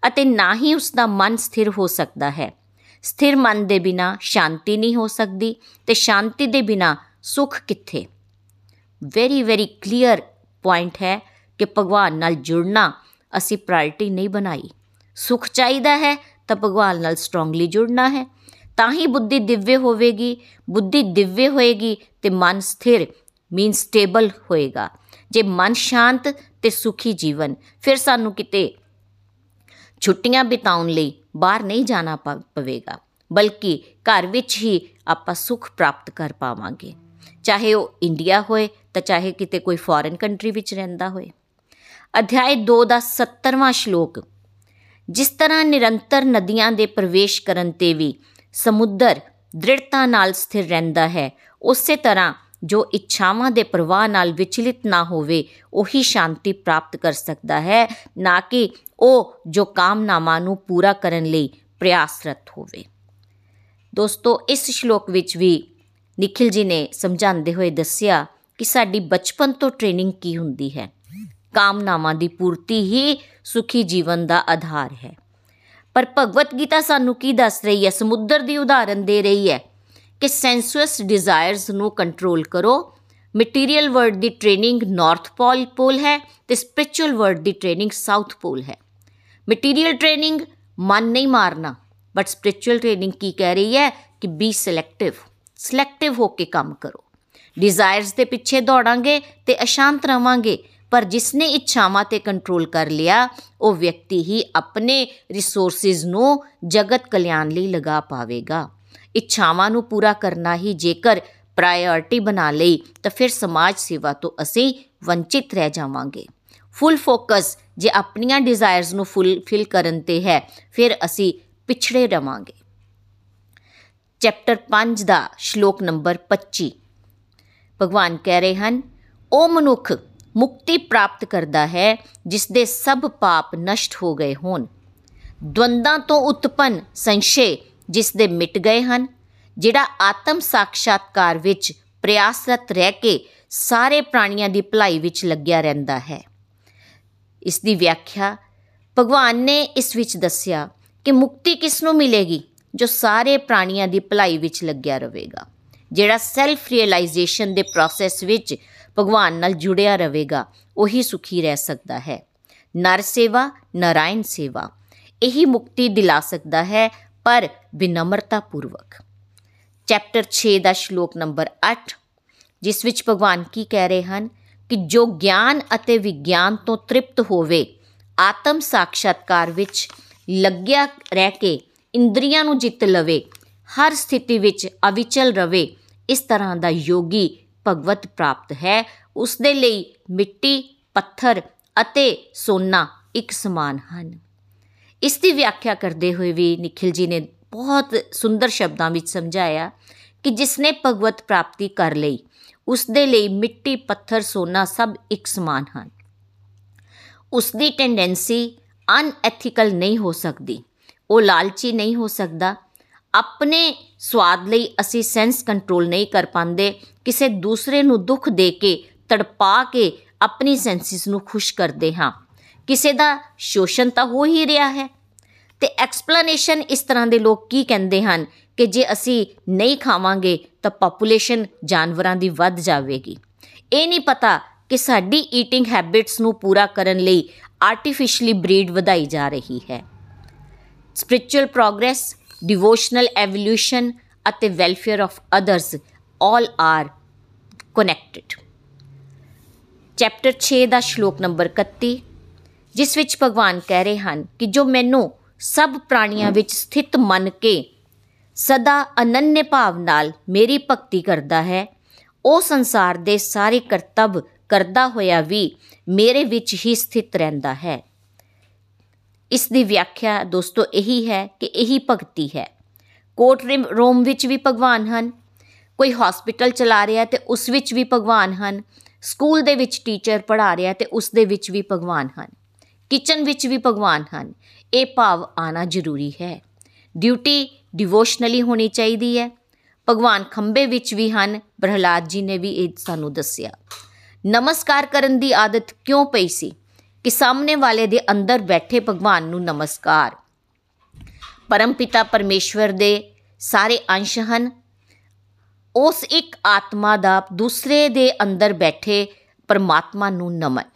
ਅਤੇ ਨਾ ਹੀ ਉਸ ਦਾ ਮਨ ਸਥਿਰ ਹੋ ਸਕਦਾ ਹੈ। ਸਥਿਰ ਮਨ ਦੇ ਬਿਨਾ ਸ਼ਾਂਤੀ ਨਹੀਂ ਹੋ ਸਕਦੀ ਤੇ ਸ਼ਾਂਤੀ ਦੇ ਬਿਨਾ ਸੁਖ ਕਿੱਥੇ? ਵੈਰੀ ਵੈਰੀ ਕਲੀਅਰ ਪੁਆਇੰਟ ਹੈ ਕਿ ਭਗਵਾਨ ਨਾਲ ਜੁੜਨਾ ਅਸੀਂ ਪ੍ਰਾਇੋਰਟੀ ਨਹੀਂ ਬਣਾਈ। ਸੁਖ ਚਾਹੀਦਾ ਹੈ ਤਾਂ ਭਗਵਾਨ ਨਾਲ ਸਟਰੋਂਗਲੀ ਜੁੜਨਾ ਹੈ। ਤਾਂ ਹੀ ਬੁੱਧੀ ਦਿਵਯ ਹੋਵੇਗੀ, ਬੁੱਧੀ ਦਿਵਯ ਹੋਏਗੀ ਤੇ ਮਨ ਸਥਿਰ ਮੀਨ ਸਟੇਬਲ ਹੋਏਗਾ। ਜੇ ਮਨ ਸ਼ਾਂਤ ਤੇ ਸੁਖੀ ਜੀਵਨ, ਫਿਰ ਸਾਨੂੰ ਕਿਤੇ ਛੁੱਟੀਆਂ ਬਿਤਾਉਣ ਲਈ ਬਾਹਰ ਨਹੀਂ ਜਾਣਾ ਪਵੇਗਾ। ਬਲਕਿ ਘਰ ਵਿੱਚ ਹੀ ਆਪਾਂ ਸੁਖ ਪ੍ਰਾਪਤ ਕਰ ਪਾਵਾਂਗੇ। ਚਾਹੇ ਉਹ ਇੰਡੀਆ ਹੋਏ ਤਾਂ ਚਾਹੇ ਕਿਤੇ ਕੋਈ ਫੋਰਨ ਕੰਟਰੀ ਵਿੱਚ ਰਹਿੰਦਾ ਹੋਏ। ਅਧਿਆਇ 2 ਦਾ 70ਵਾਂ ਸ਼ਲੋਕ। ਜਿਸ ਤਰ੍ਹਾਂ ਨਿਰੰਤਰ ਨਦੀਆਂ ਦੇ ਪ੍ਰਵੇਸ਼ ਕਰਨ ਤੇ ਵੀ ਸਮੁੰਦਰ ਦ੍ਰਿੜਤਾ ਨਾਲ ਸਥਿਰ ਰਹਿੰਦਾ ਹੈ, ਉਸੇ ਤਰ੍ਹਾਂ ਜੋ ਇੱਛਾਵਾਂ ਦੇ ਪ੍ਰਵਾਹ ਨਾਲ ਵਿਚਲਿਤ ਨਾ ਹੋਵੇ, ਉਹੀ ਸ਼ਾਂਤੀ ਪ੍ਰਾਪਤ ਕਰ ਸਕਦਾ ਹੈ, ਨਾ ਕਿ ਉਹ ਜੋ ਕਾਮਨਾਵਾਂ ਨੂੰ ਪੂਰਾ ਕਰਨ ਲਈ ਪ੍ਰਯਾਸਰਤ ਹੋਵੇ। ਦੋਸਤੋ, ਇਸ ਸ਼ਲੋਕ ਵਿੱਚ ਵੀ ਨikhil ji ਨੇ ਸਮਝਾਉਂਦੇ ਹੋਏ ਦੱਸਿਆ ਕਿ ਸਾਡੀ ਬਚਪਨ ਤੋਂ ਟ੍ਰੇਨਿੰਗ ਕੀ ਹੁੰਦੀ ਹੈ? ਕਾਮਨਾਵਾਂ ਦੀ ਪੂਰਤੀ ਹੀ ਸੁਖੀ ਜੀਵਨ ਦਾ ਆਧਾਰ ਹੈ। ਪਰ ਭਗਵਤ ਗੀਤਾ ਸਾਨੂੰ ਕੀ ਦੱਸ ਰਹੀ ਹੈ? ਸਮੁੰਦਰ ਦੀ ਉਦਾਹਰਨ ਦੇ ਰਹੀ ਹੈ। ਕਿ ਸੈਂਸੂਅਸ ਡਿਜ਼ਾਇਰਸ ਨੂੰ ਕੰਟਰੋਲ ਕਰੋ। ਮਟੀਰੀਅਲ ਵਰਡ ਦੀ ਟ੍ਰੇਨਿੰਗ ਨਾਰਥ ਪੋਲ ਪੋਲ ਹੈ ਤੇ ਸਪਿਰਚੁਅਲ ਵਰਡ ਦੀ ਟ੍ਰੇਨਿੰਗ ਸਾਊਥ ਪੋਲ ਹੈ। ਮਟੀਰੀਅਲ ਟ੍ਰੇਨਿੰਗ ਮਨ ਨਹੀਂ ਮਾਰਨਾ ਬਟ ਸਪਿਰਚੁਅਲ ਟ੍ਰੇਨਿੰਗ ਕੀ ਕਹਿ ਰਹੀ ਹੈ? ਕਿ ਬੀ ਸਿਲੈਕਟਿਵ ਸਿਲੈਕਟਿਵ ਹੋ ਕੇ ਕੰਮ ਕਰੋ। ਡਿਜ਼ਾਇਰਸ ਦੇ ਪਿੱਛੇ ਦੌੜਾਂਗੇ ਤੇ ਅਸ਼ਾਂਤ ਰਵਾਂਗੇ, ਪਰ ਜਿਸਨੇ ਇੱਛਾਵਾਂ ਤੇ ਕੰਟਰੋਲ ਕਰ ਲਿਆ, ਉਹ ਵਿਅਕਤੀ ਹੀ ਆਪਣੇ ਰਿਸੋਰਸਸ ਨੂੰ ਜਗਤ ਕਲਿਆਣ ਲਈ ਲਗਾ ਪਾਵੇਗਾ। ਇੱਛਾਵਾਂ ਨੂੰ ਪੂਰਾ ਕਰਨਾ ਹੀ ਜੇਕਰ ਪ੍ਰਾਇੋਰਟੀ ਬਣਾ ਲਈ, ਤਾਂ ਫਿਰ ਸਮਾਜ ਸੇਵਾ ਤੋਂ ਅਸੀਂ ਵੰਚਿਤ ਰਹਿ ਜਾਵਾਂਗੇ। ਫੁੱਲ ਫੋਕਸ ਜੇ ਆਪਣੀਆਂ ਡਿਜ਼ਾਇਰਸ ਨੂੰ ਫੁੱਲਫਿਲ ਕਰਨ ਤੇ ਹੈ, ਫਿਰ ਅਸੀਂ ਪਿਛੜੇ ਰਵਾਂਗੇ। ਚੈਪਟਰ 5 ਦਾ ਸ਼ਲੋਕ ਨੰਬਰ 25 ਭਗਵਾਨ ਕਹਿ ਰਹੇ ਹਨ, ਉਹ ਮਨੁੱਖ ਮੁਕਤੀ ਪ੍ਰਾਪਤ ਕਰਦਾ ਹੈ ਜਿਸ ਦੇ ਸਭ ਪਾਪ ਨਸ਼ਟ ਹੋ ਗਏ ਹੋਣ। ਦਵੰਦਾਂ ਤੋਂ ਉਤਪਨ ਸੰਸ਼ੇ ਜਿਸ ਦੇ ਮਿਟ ਗਏ ਹਨ, ਜਿਹੜਾ ਆਤਮ ਸਾਖਸ਼ਾਤਕਾਰ ਵਿੱਚ ਪ੍ਰਯਾਸਰਤ ਰਹਿ ਕੇ ਸਾਰੇ ਪ੍ਰਾਣੀਆਂ ਦੀ ਭਲਾਈ ਵਿੱਚ ਲੱਗਿਆ ਰਹਿੰਦਾ ਹੈ। ਇਸ ਦੀ ਵਿਆਖਿਆ ਭਗਵਾਨ ਨੇ ਇਸ ਵਿੱਚ ਦੱਸਿਆ ਕਿ ਮੁਕਤੀ ਕਿਸ ਨੂੰ ਮਿਲੇਗੀ ਜੋ ਸਾਰੇ ਪ੍ਰਾਣੀਆਂ ਦੀ ਭਲਾਈ ਵਿੱਚ ਲੱਗਿਆ ਰਹੇਗਾ, ਜਿਹੜਾ ਸੈਲਫ ਰੀਅਲਾਈਜੇਸ਼ਨ ਦੇ ਪ੍ਰੋਸੈਸ ਵਿੱਚ ਭਗਵਾਨ ਨਾਲ ਜੁੜਿਆ ਰਹੇਗਾ, ਉਹੀ ਸੁਖੀ ਰਹਿ ਸਕਦਾ ਹੈ। ਨਰ ਸੇਵਾ, ਨਰਾਇਣ ਸੇਵਾ, ਇਹੀ ਮੁਕਤੀ ਦਿਲਾ ਸਕਦਾ ਹੈ ਪਰ ਬਿਨਮਰਤਾ ਪੂਰਵਕ ਚੈਪਟਰ 6 ਦਾ ਸ਼ਲੋਕ ਨੰਬਰ 8 ਜਿਸ ਵਿੱਚ ਭਗਵਾਨ ਕੀ ਕਹਿ ਰਹੇ ਹਨ ਕਿ ਜੋ ਗਿਆਨ ਅਤੇ ਵਿਗਿਆਨ ਤੋਂ ਤ੍ਰਿਪਤ ਹੋਵੇ, ਆਤਮ ਸਾਖਸ਼ਾਤਕਾਰ ਵਿੱਚ ਲੱਗਿਆ ਰਹਿ ਕੇ ਇੰਦਰੀਆਂ ਨੂੰ ਜਿੱਤ ਲਵੇ, ਹਰ ਸਥਿਤੀ ਵਿੱਚ ਅਵਿਚਲ ਰਵੇ, ਇਸ ਤਰ੍ਹਾਂ ਦਾ ਯੋਗੀ ਭਗਵਤ ਪ੍ਰਾਪਤ ਹੈ। ਉਸ ਦੇ ਲਈ ਮਿੱਟੀ, ਪੱਥਰ ਅਤੇ ਸੋਨਾ ਇੱਕ ਸਮਾਨ ਹਨ। ਇਸ ਦੀ ਵਿਆਖਿਆ ਕਰਦੇ ਹੋਏ ਵੀ ਨikhil ji ਨੇ ਬਹੁਤ ਸੁੰਦਰ ਸ਼ਬਦਾਂ ਵਿੱਚ ਸਮਝਾਇਆ ਕਿ ਜਿਸਨੇ ਭਗਵਤ ਪ੍ਰਾਪਤੀ ਕਰ ਲਈ, ਉਸ ਦੇ ਲਈ ਮਿੱਟੀ, ਪੱਥਰ, ਸੋਨਾ ਸਭ ਇੱਕ ਸਮਾਨ ਹਨ। ਉਸ ਦੀ ਟੈਂਡੈਂਸੀ ਅਨਐਥੀਕਲ ਨਹੀਂ ਹੋ ਸਕਦੀ, ਉਹ ਲਾਲਚੀ ਨਹੀਂ ਹੋ ਸਕਦਾ। ਆਪਣੇ ਸਵਾਦ ਲਈ ਅਸੀਂ ਸੈਂਸ ਕੰਟਰੋਲ ਨਹੀਂ ਕਰ ਪਾਉਂਦੇ, ਕਿਸੇ ਦੂਸਰੇ ਨੂੰ ਦੁੱਖ ਦੇ ਕੇ, ਤੜਪਾ ਕੇ ਆਪਣੀ ਸੈਂਸਿਸ ਨੂੰ ਖੁਸ਼ ਕਰਦੇ ਹਾਂ। ਕਿਸੇ ਦਾ ਸ਼ੋਸ਼ਣ ਤਾਂ ਹੋ ਹੀ ਰਿਹਾ ਹੈ। ਤੇ ਐਕਸਪਲੇਨੇਸ਼ਨ ਇਸ ਤਰ੍ਹਾਂ ਦੇ ਲੋਕ ਕੀ ਕਹਿੰਦੇ ਹਨ ਕਿ ਜੇ ਅਸੀਂ ਨਹੀਂ ਖਾਵਾਂਗੇ ਤਾਂ ਪੋਪੂਲੇਸ਼ਨ ਜਾਨਵਰਾਂ ਦੀ ਵੱਧ ਜਾਵੇਗੀ। ਇਹ ਨਹੀਂ ਪਤਾ ਕਿ ਸਾਡੀ ਈਟਿੰਗ ਹੈਬਿਟਸ ਨੂੰ ਪੂਰਾ ਕਰਨ ਲਈ ਆਰਟੀਫੀਸ਼ੀਅਲੀ ਬਰੀਡ ਵਧਾਈ ਜਾ ਰਹੀ ਹੈ। ਸਪਿਰਚੁਅਲ ਪ੍ਰੋਗਰੈਸ ਡਿਵੋਸ਼ਨਲ ਐਵੋਲੂਸ਼ਨ ਅਤੇ welfare of others all are connected chapter 6 ਦਾ ਸ਼ਲੋਕ ਨੰਬਰ 31 ਜਿਸ ਵਿੱਚ ਭਗਵਾਨ ਕਹਿ ਰਹੇ ਹਨ ਕਿ ਜੋ ਮੈਨੂੰ ਸਭ ਪ੍ਰਾਣੀਆਂ ਵਿੱਚ ਸਥਿਤ ਮੰਨ ਕੇ ਸਦਾ ਅਨੰਨਯ ਭਾਵ ਨਾਲ ਮੇਰੀ ਭਗਤੀ ਕਰਦਾ ਹੈ, ਉਹ ਸੰਸਾਰ ਦੇ ਸਾਰੇ ਕਰਤੱਵ ਕਰਦਾ ਹੋਇਆ ਵੀ ਮੇਰੇ ਵਿੱਚ ਹੀ ਸਥਿਤ ਰਹਿੰਦਾ ਹੈ। ਇਸ ਦੀ ਵਿਆਖਿਆ ਦੋਸਤੋ ਇਹੀ ਹੈ ਕਿ ਇਹੀ ਭਗਤੀ ਹੈ। ਕੋਟ ਰੋਮ ਵਿੱਚ ਵੀ ਭਗਵਾਨ ਹਨ, ਕੋਈ ਹਸਪੀਟਲ ਚਲਾ ਰਿਹਾ ਤੇ ਉਸ ਵਿੱਚ ਵੀ ਭਗਵਾਨ ਹਨ ਸਕੂਲ ਦੇ ਵਿੱਚ ਟੀਚਰ ਪੜ੍ਹਾ ਰਿਹਾ ਤੇ ਉਸ ਦੇ ਵਿੱਚ ਵੀ ਭਗਵਾਨ ਹਨ। ਕਿਚਨ ਵਿੱਚ ਵੀ ਭਗਵਾਨ ਹਨ। ਇਹ ਭਾਵ ਆਣਾ ਜ਼ਰੂਰੀ ਹੈ। ਡਿਊਟੀ ਡਿਵੋਸ਼ਨਲੀ ਹੋਣੀ ਚਾਹੀਦੀ ਹੈ। ਭਗਵਾਨ ਖੰਬੇ ਵਿੱਚ ਵੀ ਹਨ। ਪ੍ਰਹਲਾਦ ਜੀ ਨੇ ਵੀ ਇਹ ਸਾਨੂੰ ਦੱਸਿਆ। ਨਮਸਕਾਰ ਕਰਨ ਦੀ ਆਦਤ ਕਿਉਂ ਪਈ ਸੀ? ਕਿ ਸਾਹਮਣੇ ਵਾਲੇ ਦੇ ਅੰਦਰ ਬੈਠੇ ਭਗਵਾਨ ਨੂੰ ਨਮਸਕਾਰ। ਪਰਮ ਪਿਤਾ ਪਰਮੇਸ਼ਵਰ ਦੇ ਸਾਰੇ ਅੰਸ਼ ਹਨ। ਉਸ ਇੱਕ ਆਤਮਾ ਦਾ ਦੂਸਰੇ ਦੇ ਅੰਦਰ ਬੈਠੇ ਪਰਮਾਤਮਾ ਨੂੰ ਨਮਨ।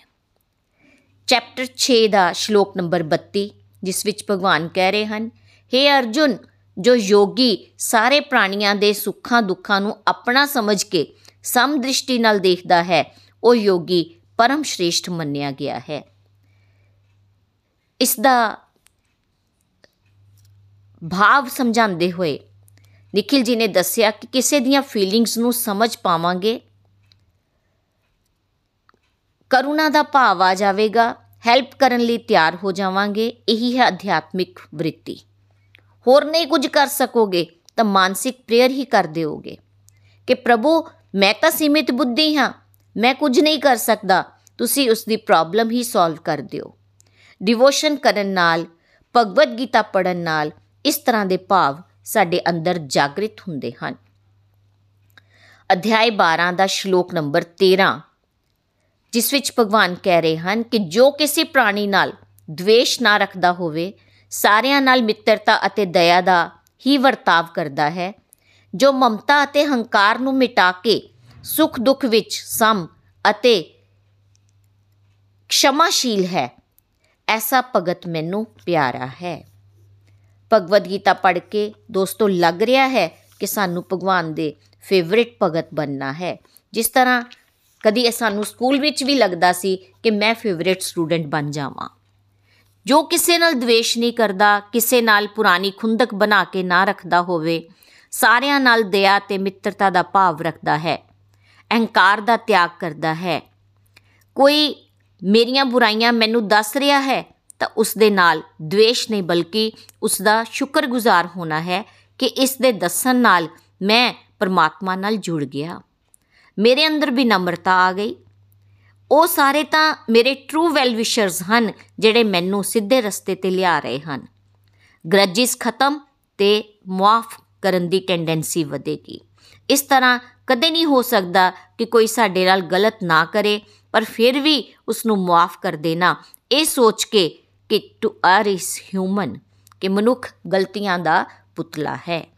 ਚੈਪਟਰ 6 ਦਾ ਸ਼ਲੋਕ ਨੰਬਰ 32 ਜਿਸ ਵਿੱਚ ਭਗਵਾਨ ਕਹਿ ਰਹੇ ਹਨ हे ਅਰਜੁਨ, ਜੋ ਯੋਗੀ ਸਾਰੇ ਪ੍ਰਾਣੀਆਂ ਦੇ ਸੁੱਖਾਂ ਦੁੱਖਾਂ ਨੂੰ ਆਪਣਾ ਸਮਝ ਕੇ ਸਮਦ੍ਰਿਸ਼ਟੀ ਨਾਲ ਦੇਖਦਾ ਹੈ, ਉਹ ਯੋਗੀ ਪਰਮ ਸ਼੍ਰੇਸ਼ਟ ਮੰਨਿਆ ਗਿਆ ਹੈ। ਇਸ ਦਾ ਭਾਵ ਸਮਝਾਉਂਦੇ ਹੋਏ, ਨikhil ji ਨੇ ਦੱਸਿਆ ਕਿ ਕਿਸੇ ਦੀਆਂ ਫੀਲਿੰਗਸ ਨੂੰ ਸਮਝ ਪਾਵਾਂਗੇ ਕਰੁਣਾ ਦਾ ਭਾਵ ਆ ਜਾਵੇਗਾ। ਹੈਲਪ ਕਰਨ ਲਈ ਤਿਆਰ ਹੋ ਜਾਵਾਂਗੇ। ਇਹੀ ਹੈ ਅਧਿਆਤਮਿਕ ਵ੍ਰਿਤੀ। ਹੋਰ ਨਹੀਂ ਕੁਝ ਕਰ ਸਕੋਗੇ ਤਾਂ ਮਾਨਸਿਕ ਪ੍ਰੇਅਰ ਹੀ ਕਰ ਦਿਓਗੇ ਕਿ ਪ੍ਰਭੂ, ਮੈਂ ਤਾਂ ਸੀਮਿਤ ਬੁੱਧੀ ਹਾਂ। ਮੈਂ ਕੁਝ ਨਹੀਂ ਕਰ ਸਕਦਾ। ਤੁਸੀਂ ਉਸ ਦੀ ਪ੍ਰੋਬਲਮ ਹੀ ਸੋਲਵ ਕਰ ਦਿਓ। ਡਿਵੋਸ਼ਨ ਕਰਨ ਨਾਲ, ਭਗਵਦ ਗੀਤਾ ਪੜਨ ਨਾਲ ਇਸ ਤਰ੍ਹਾਂ ਦੇ ਭਾਵ ਸਾਡੇ ਅੰਦਰ ਜਾਗਰਿਤ ਹੁੰਦੇ ਹਨ। ਅਧਿਆਇ 12 ਦਾ ਸ਼ਲੋਕ ਨੰਬਰ 13 ਜਿਸ ਵਿੱਚ ਭਗਵਾਨ ਕਹਿ ਰਹੇ ਹਨ ਕਿ ਜੋ ਕਿਸੇ ਪ੍ਰਾਣੀ ਨਾਲ द्वेष ਨਾ ਰੱਖਦਾ ਹੋਵੇ ਸਾਰਿਆਂ ਨਾਲ ਮਿੱਤਰਤਾ ਅਤੇ ਦਇਆ ਦਾ ਹੀ ਵਰਤਾਵ ਕਰਦਾ ਹੈ ਜੋ ਮਮਤਾ ਅਤੇ ਹੰਕਾਰ ਨੂੰ ਮਿਟਾ ਕੇ ਸੁਖ ਦੁੱਖ ਵਿੱਚ ਸਮ ਅਤੇ ਖਸ਼ਮਾਸ਼ੀਲ ਹੈ ਐਸਾ ਭਗਤ ਮੈਨੂੰ ਪਿਆਰਾ ਹੈ ਭਗਵਦ ਗੀਤਾ ਪੜ੍ਹ ਕੇ ਦੋਸਤੋ ਲੱਗ ਰਿਹਾ ਹੈ ਕਿ ਸਾਨੂੰ ਭਗਵਾਨ ਦੇ ਫੇਵਰਿਟ ਭਗਤ ਬੰਨਣਾ ਹੈ ਜਿਸ ਤਰ੍ਹਾਂ ਕਦੀ ਸਾਨੂੰ ਸਕੂਲ ਵਿੱਚ ਵੀ ਲੱਗਦਾ ਸੀ ਕਿ ਮੈਂ ਫੇਵਰਿਟ ਸਟੂਡੈਂਟ ਬਣ ਜਾਵਾਂ ਜੋ ਕਿਸੇ ਨਾਲ द्वेष ਨਹੀਂ ਕਰਦਾ ਕਿਸੇ ਨਾਲ ਪੁਰਾਣੀ ਖੁੰਦਕ ਬਣਾ ਕੇ ਨਾ ਰੱਖਦਾ ਹੋਵੇ ਸਾਰਿਆਂ ਨਾਲ ਦਇਆ ਤੇ ਮਿੱਤਰਤਾ ਦਾ ਭਾਵ ਰੱਖਦਾ ਹੈ ਅਹੰਕਾਰ ਦਾ ਤਿਆਗ ਕਰਦਾ ਹੈ ਕੋਈ ਮੇਰੀਆਂ ਬੁਰਾਈਆਂ ਮੈਨੂੰ ਦੱਸ ਰਿਹਾ ਹੈ ਤਾਂ ਉਸ ਦੇ ਨਾਲ द्वेष ਨਹੀਂ ਬਲਕਿ ਉਸ ਦਾ ਸ਼ੁਕਰਗੁਜ਼ਾਰ ਹੋਣਾ ਹੈ ਕਿ ਇਸ ਦੇ ਦੱਸਣ ਨਾਲ ਮੈਂ ਪਰਮਾਤਮਾ ਨਾਲ ਜੁੜ ਗਿਆ ਮੇਰੇ ਅੰਦਰ ਵੀ ਨਮਰਤਾ ਆ ਗਈ। ਉਹ ਸਾਰੇ ਤਾਂ ਮੇਰੇ ਟਰੂ ਵੈਲ ਵਿਸ਼ਰਸ ਹਨ, ਜਿਹੜੇ ਮੈਨੂੰ ਸਿੱਧੇ ਰਸਤੇ ਤੇ ਲਿਆ ਰਹੇ ਹਨ। ਗ੍ਰਜਿਸ ਖਤਮ ਤੇ ਮਾਫ ਕਰਨ ਦੀ ਟੈਂਡੈਂਸੀ ਵਧੇਗੀ। ਇਸ ਤਰ੍ਹਾਂ ਕਦੇ ਨਹੀਂ ਹੋ ਸਕਦਾ ਕਿ ਕੋਈ ਸਾਡੇ ਨਾਲ ਗਲਤ ਨਾ ਕਰੇ, ਪਰ ਫਿਰ ਵੀ ਉਸ ਨੂੰ ਮਾਫ ਕਰ ਦੇਣਾ। ਇਹ ਸੋਚ ਕੇ ਕਿ ਟੂ ਆਰ ਇਸ ਹਿਊਮਨ ਕਿ ਮਨੁੱਖ ਗਲਤੀਆਂ ਦਾ ਪੁਤਲਾ ਹੈ।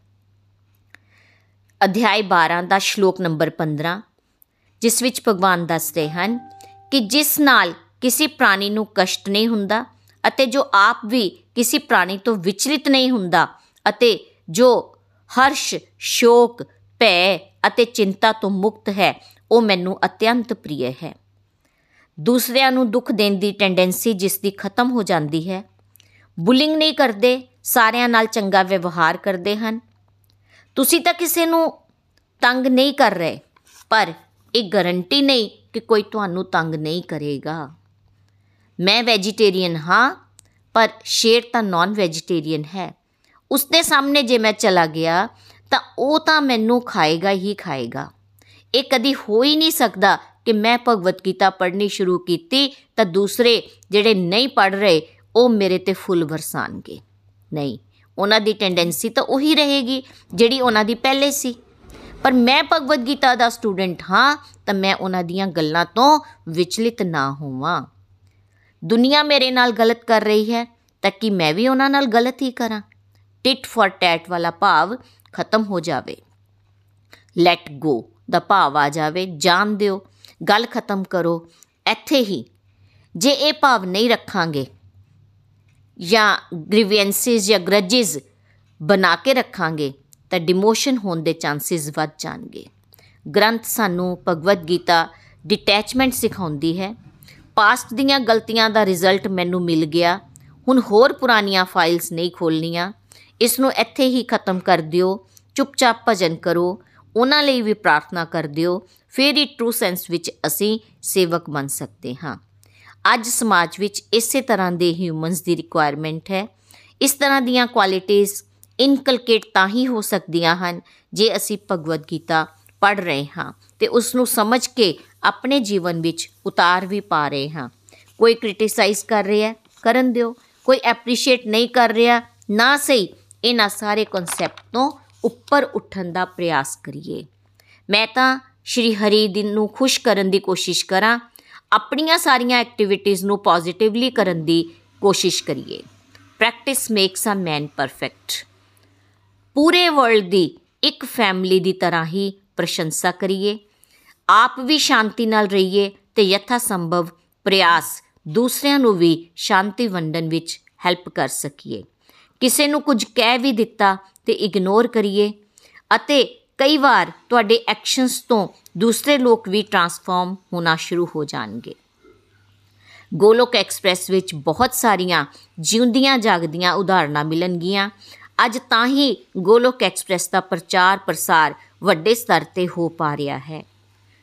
ਅਧਿਆਇ 12 ਦਾ ਸ਼ਲੋਕ ਨੰਬਰ 15 ਜਿਸ ਵਿੱਚ ਭਗਵਾਨ ਦੱਸਦੇ ਹਨ ਕਿ ਜਿਸ ਨਾਲ ਕਿਸੇ ਪ੍ਰਾਣੀ ਨੂੰ ਕਸ਼ਟ ਨਹੀਂ ਹੁੰਦਾ ਅਤੇ ਜੋ ਆਪ ਵੀ ਕਿਸੇ ਪ੍ਰਾਣੀ ਤੋਂ ਵਿਚਲਿਤ ਨਹੀਂ ਹੁੰਦਾ ਅਤੇ ਜੋ ਹਰਸ਼, ਸ਼ੋਕ, ਭੈ ਅਤੇ ਚਿੰਤਾ ਤੋਂ ਮੁਕਤ ਹੈ, ਉਹ ਮੈਨੂੰ ਅਤਿਅੰਤ ਪ੍ਰਿਯ ਹੈ। ਦੂਸਰਿਆਂ ਨੂੰ ਦੁੱਖ ਦੇਣ ਦੀ ਟੈਂਡੈਂਸੀ ਜਿਸ ਦੀ ਖਤਮ ਹੋ ਜਾਂਦੀ ਹੈ, ਬੁਲਿੰਗ ਨਹੀਂ ਕਰਦੇ, ਸਾਰਿਆਂ ਨਾਲ ਚੰਗਾ ਵਿਵਹਾਰ ਕਰਦੇ ਹਨ। ਤੁਸੀਂ ਤਾਂ ਕਿਸੇ ਨੂੰ ਤੰਗ ਨਹੀਂ ਕਰ ਰਹੇ, ਪਰ ਇਹ ਗਾਰੰਟੀ ਨਹੀਂ ਕਿ ਕੋਈ ਤੁਹਾਨੂੰ ਤੰਗ ਨਹੀਂ ਕਰੇਗਾ। ਮੈਂ ਵੈਜੀਟੇਰੀਅਨ ਹਾਂ, ਪਰ ਸ਼ੇਰ ਤਾਂ ਨਾਨ ਵੈਜੀਟੇਰੀਅਨ ਹੈ। ਉਸਦੇ ਸਾਹਮਣੇ ਜੇ ਮੈਂ ਚਲਾ ਗਿਆ, ਤਾਂ ਉਹ ਤਾਂ ਮੈਨੂੰ ਖਾਏਗਾ ਹੀ ਖਾਏਗਾ। ਇਹ ਕਦੀ ਹੋ ਹੀ ਨਹੀਂ ਸਕਦਾ ਕਿ ਮੈਂ ਭਗਵਤ ਗੀਤਾ ਪੜ੍ਹਨੀ ਸ਼ੁਰੂ ਕੀਤੀ, ਤਾਂ ਦੂਸਰੇ ਜਿਹੜੇ ਨਹੀਂ ਪੜ੍ਹ ਰਹੇ, ਉਹ ਮੇਰੇ ਤੇ ਫੁੱਲ ਵਰਸਾਣਗੇ। ਨਹੀਂ, ਉਹਨਾਂ ਦੀ ਟੈਂਡੈਂਸੀ ਤਾਂ ਉਹੀ ਰਹੇਗੀ ਜਿਹੜੀ ਉਹਨਾਂ ਦੀ ਪਹਿਲੇ ਸੀ। ਪਰ ਮੈਂ ਭਗਵਦ ਗੀਤਾ ਦਾ ਸਟੂਡੈਂਟ ਹਾਂ, ਤਾਂ ਮੈਂ ਉਹਨਾਂ ਦੀਆਂ ਗੱਲਾਂ ਤੋਂ ਵਿਚਲਿਤ ਨਾ ਹੋਵਾਂ। ਦੁਨੀਆ ਮੇਰੇ ਨਾਲ ਗਲਤ ਕਰ ਰਹੀ ਹੈ, ਤਾਂ ਕਿ ਮੈਂ ਵੀ ਉਹਨਾਂ ਨਾਲ ਗਲਤ ਹੀ ਕਰਾਂ? ਟਿਟ ਫॉर ਟੈਟ ਵਾਲਾ ਭਾਵ ਖਤਮ ਹੋ ਜਾਵੇ। ਲੈਟ ਗੋ ਦਾ ਭਾਵ ਆ ਜਾਵੇ, ਜਾਣ ਦਿਓ, ਗੱਲ ਖਤਮ ਕਰੋ, ਇੱਥੇ ਹੀ। ਜੇ ਇਹ ਭਾਵ ਨਹੀਂ ਰੱਖਾਂਗੇ, ਜਾਂ ਗ੍ਰੀਵੈਂਸਿਸ ਜਾਂ ਗ੍ਰਜਿਸ ਬਣਾ ਕੇ ਰੱਖਾਂਗੇ ਤਾਂ ਡਿਮੋਸ਼ਨ ਹੋਣ ਦੇ ਚਾਂਸਸ ਵੱਧ ਜਾਣਗੇ। ਗ੍ਰੰਥ ਸਾਨੂੰ ਭਗਵਦ ਗੀਤਾ ਡਿਟੈਚਮੈਂਟ ਸਿਖਾਉਂਦੀ ਹੈ। ਪਾਸਟ ਦੀਆਂ ਗਲਤੀਆਂ ਦਾ ਰਿਜ਼ਲਟ ਮੈਨੂੰ ਮਿਲ ਗਿਆ। ਹੁਣ ਹੋਰ ਪੁਰਾਣੀਆਂ ਫਾਈਲਸ ਨਹੀਂ ਖੋਲਣੀਆਂ ਇਸ ਨੂੰ ਇੱਥੇ ਹੀ ਖਤਮ ਕਰ ਦਿਓ। ਚੁੱਪਚਾਪ ਭਜਨ ਕਰੋ। ਉਹਨਾਂ ਲਈ ਵੀ ਪ੍ਰਾਰਥਨਾ ਕਰ ਦਿਓ। ਫਿਰ ਹੀ ਟਰੂ ਸੈਂਸ ਵਿੱਚ ਅਸੀਂ ਸੇਵਕ ਬਣ ਸਕਦੇ ਹਾਂ। ਅੱਜ ਸਮਾਜ ਵਿੱਚ ਇਸੇ ਤਰ੍ਹਾਂ ਦੇ ਹਿਊਮਨਸ ਦੀ ਰਿਕੁਆਇਰਮੈਂਟ ਹੈ। ਇਸ ਤਰ੍ਹਾਂ ਦੀਆਂ ਕੁਆਲਿਟੀਆਂ ਇਨਕਲਕੇਟ ਤਾਂ ਹੀ ਹੋ ਸਕਦੀਆਂ ਹਨ ਜੇ ਅਸੀਂ ਭਗਵਦ ਗੀਤਾ ਪੜ੍ਹ ਰਹੇ ਹਾਂ ਤੇ ਉਸ ਨੂੰ ਸਮਝ ਕੇ ਆਪਣੇ ਜੀਵਨ ਵਿੱਚ ਉਤਾਰ ਵੀ ਪਾ ਰਹੇ ਹਾਂ। ਕੋਈ ਕ੍ਰਿਟਿਸਾਈਜ਼ ਕਰ ਰਿਹਾ, ਕਰਨ ਦਿਓ। ਕੋਈ ਐਪਰੀਸ਼ੀਏਟ ਨਹੀਂ ਕਰ ਰਿਹਾ, ਨਾ ਸਹੀ, ਇਹਨਾਂ ਸਾਰੇ ਕਨਸੈਪਟ ਤੋਂ ਉੱਪਰ ਉੱਠਣ ਦਾ ਪ੍ਰਯਾਸ ਕਰੀਏ। ਮੈਂ ਤਾਂ ਸ਼੍ਰੀ ਹਰੀ ਦਿਨ ਨੂੰ ਖੁਸ਼ ਕਰਨ ਦੀ ਕੋਸ਼ਿਸ਼ ਕਰਾਂ, ਆਪਣੀਆਂ ਸਾਰੀਆਂ ਐਕਟੀਵਿਟੀਆਂ ਨੂੰ ਪੋਜ਼ਿਟਿਵਲੀ ਕਰਨ ਦੀ ਕੋਸ਼ਿਸ਼ ਕਰੀਏ। Practice makes a man perfect ਪੂਰੇ ਵਰਲਡ ਦੀ ਇੱਕ ਫੈਮਿਲੀ ਦੀ ਤਰ੍ਹਾਂ ਹੀ ਪ੍ਰਸ਼ੰਸਾ ਕਰੀਏ। ਆਪ ਵੀ ਸ਼ਾਂਤੀ ਨਾਲ ਰਹੀਏ ਤੇ ਯਥਾ ਸੰਭਵ ਪ੍ਰਯਾਸ ਦੂਸਰਿਆਂ ਨੂੰ ਵੀ ਸ਼ਾਂਤੀ ਵੰਡਣ ਵਿੱਚ ਹੈਲਪ ਕਰ ਸਕੀਏ। ਕਿਸੇ ਨੂੰ ਕੁਝ ਕਹਿ ਵੀ ਦਿੱਤਾ ਤੇ ਇਗਨੋਰ ਕਰੀਏ ਅਤੇ ਕਈ ਵਾਰ ਤੁਹਾਡੇ ਐਕਸ਼ਨਸ ਤੋਂ ਦੂਸਰੇ ਲੋਕ ਵੀ ਟਰਾਂਸਫਾਰਮ ਹੋਣਾ ਸ਼ੁਰੂ ਹੋ ਜਾਣਗੇ। ਗੋਲੋਕ ਐਕਸਪ੍ਰੈਸ ਵਿੱਚ ਬਹੁਤ ਸਾਰੀਆਂ ਜਿਉਂਦੀਆਂ ਜਾਗਦੀਆਂ ਉਦਾਹਰਨਾਂ ਮਿਲਣਗੀਆਂ। ਅੱਜ ਤਾਂ ਹੀ ਗੋਲੋਕ ਐਕਸਪ੍ਰੈਸ ਦਾ ਪ੍ਰਚਾਰ ਪ੍ਰਸਾਰ ਵੱਡੇ ਸਤਰ ਤੇ ਹੋ ਪਾ ਰਿਹਾ ਹੈ।